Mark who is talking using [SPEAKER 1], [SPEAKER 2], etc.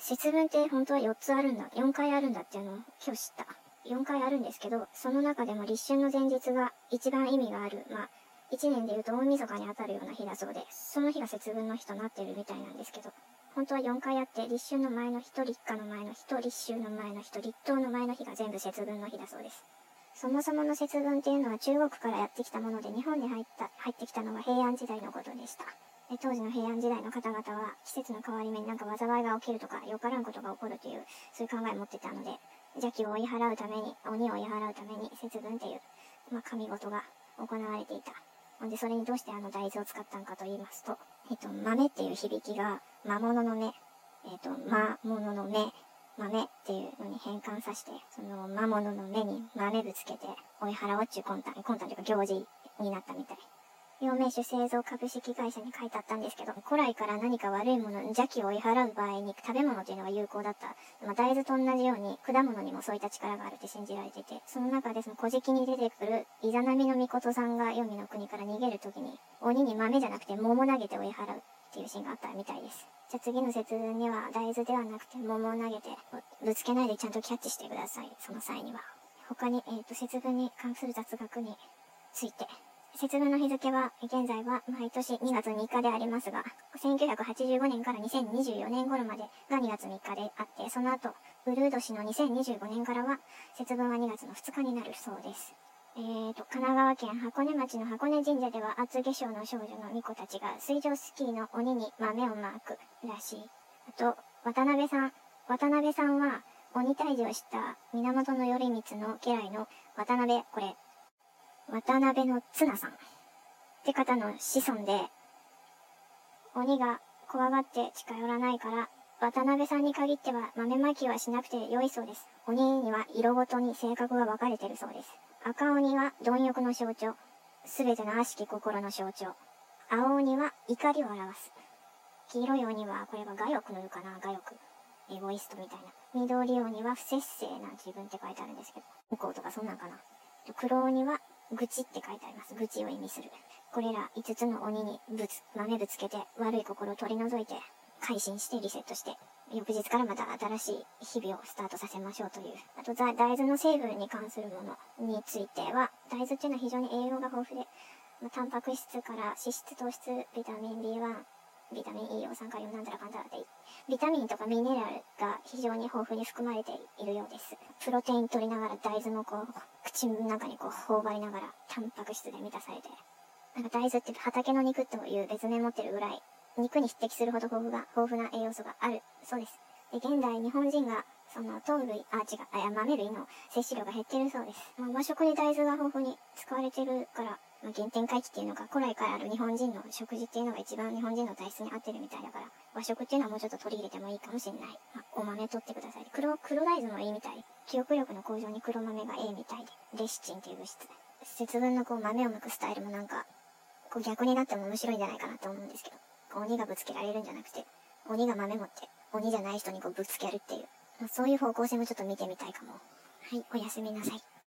[SPEAKER 1] 節分って本当は4つあるんだ、4回あるんだっていうのを今日知った。4回あるんですけど、その中でも立春の前日が一番意味がある、まあ、1年で言うと大晦日に当たるような日だそうで、その日が節分の日となってるみたいなんですけど、本当は4回あって、立春の前の日と立夏の前の日と立秋の前の日と立冬の前の日が全部節分の日だそうです。そもそもの節分っていうのは中国からやってきたもので、日本に入った、入ってきたのは平安時代のことでした。で当時の平安時代の方々は、季節の変わり目になんか災いが起きるとか、よからんことが起こるという、そういう考えを持ってたので、邪気を追い払うために、鬼を追い払うために、節分っていう、まあ、神事が行われていた。で、それにどうしてあの大豆を使ったのかと言いますと、えっと、豆っていう響きが、魔物の目、えっと、魔物の目、豆っていうのに変換させて、その魔物の目に豆ぶつけて追い払おうっちゅう魂胆、魂胆というか行事になったみたい。陽明酒製造株式会社に書いてあったんですけど、古来から何か悪いもの、邪気を追い払う場合に食べ物というのが有効だった。まあ、大豆と同じように果物にもそういった力があるって信じられてて、その中でその古事記に出てくるイザナミの御事さんが黄泉の国から逃げる時に、鬼に豆じゃなくて桃投げて追い払うっていうシーンがあったみたいです。じゃあ次の節分には大豆ではなくて桃を投げて、ぶつけないでちゃんとキャッチしてください。その際には。他に、えっ、ー、と、節分に関する雑学について。節分の日付は、現在は毎年2月3日でありますが、1985年から2024年頃までが2月3日であって、その後、ブルー年の2025年からは、節分は2月の2日になるそうです。えーと、神奈川県箱根町の箱根神社では、厚化粧の少女の巫女たちが水上スキーの鬼に豆をマークらしい。あと、渡辺さん。渡辺さんは、鬼退治をした源頼光の家来の渡辺、これ、渡辺の綱さんって方の子孫で、鬼が怖がって近寄らないから、渡辺さんに限っては豆まきはしなくて良いそうです。鬼には色ごとに性格が分かれてるそうです。赤鬼は貪欲の象徴。すべての悪しき心の象徴。青鬼は怒りを表す。黄色い鬼は、これは我欲のるかな？我欲。エゴイストみたいな。緑鬼は不節制な自分って書いてあるんですけど。向こうとかそんなんかな？黒鬼は愚痴って書いてあります。愚痴を意味する。これら5つの鬼にぶつ、豆ぶつけて悪い心を取り除いて、改心してリセットして、翌日からまた新しい日々をスタートさせましょうという。あと、大豆の成分に関するものについては、大豆っていうのは非常に栄養が豊富で、まあ、タンパク質から脂質、糖質、ビタミン B1、ビタミン E を酸化用なんたらかんたらで、ビタミンとかミネラルが非常に豊富に含まれているようです。プロテイン取りながら大豆もこう、口の中にこう頬張りながら、タンパク質で満たされて、なんか大豆って畑の肉という別名持ってるぐらい、肉に匹敵するほど豊富が、豊富な栄養素があるそうです。で、現代日本人が、その、糖類、あ、違う、あ、豆類の摂取量が減ってるそうです。まあ、和食に大豆が豊富に使われてるから、まあ、原点回帰っていうのが古来からある日本人の食事っていうのが一番日本人の体質に合ってるみたいだから、和食っていうのはもうちょっと取り入れてもいいかもしれない。まあ、お豆取ってください。黒、黒大豆もいいみたい。記憶力の向上に黒豆がええみたいで。レシチンっていう物質。節分のこう豆を剥くスタイルもなんか、こう逆になっても面白いんじゃないかなと思うんですけど、鬼がぶつけられるんじゃなくて、鬼が豆持って、鬼じゃない人にこうぶつけるっていう、まあ、そういう方向性もちょっと見てみたいかも。はい、おやすみなさい。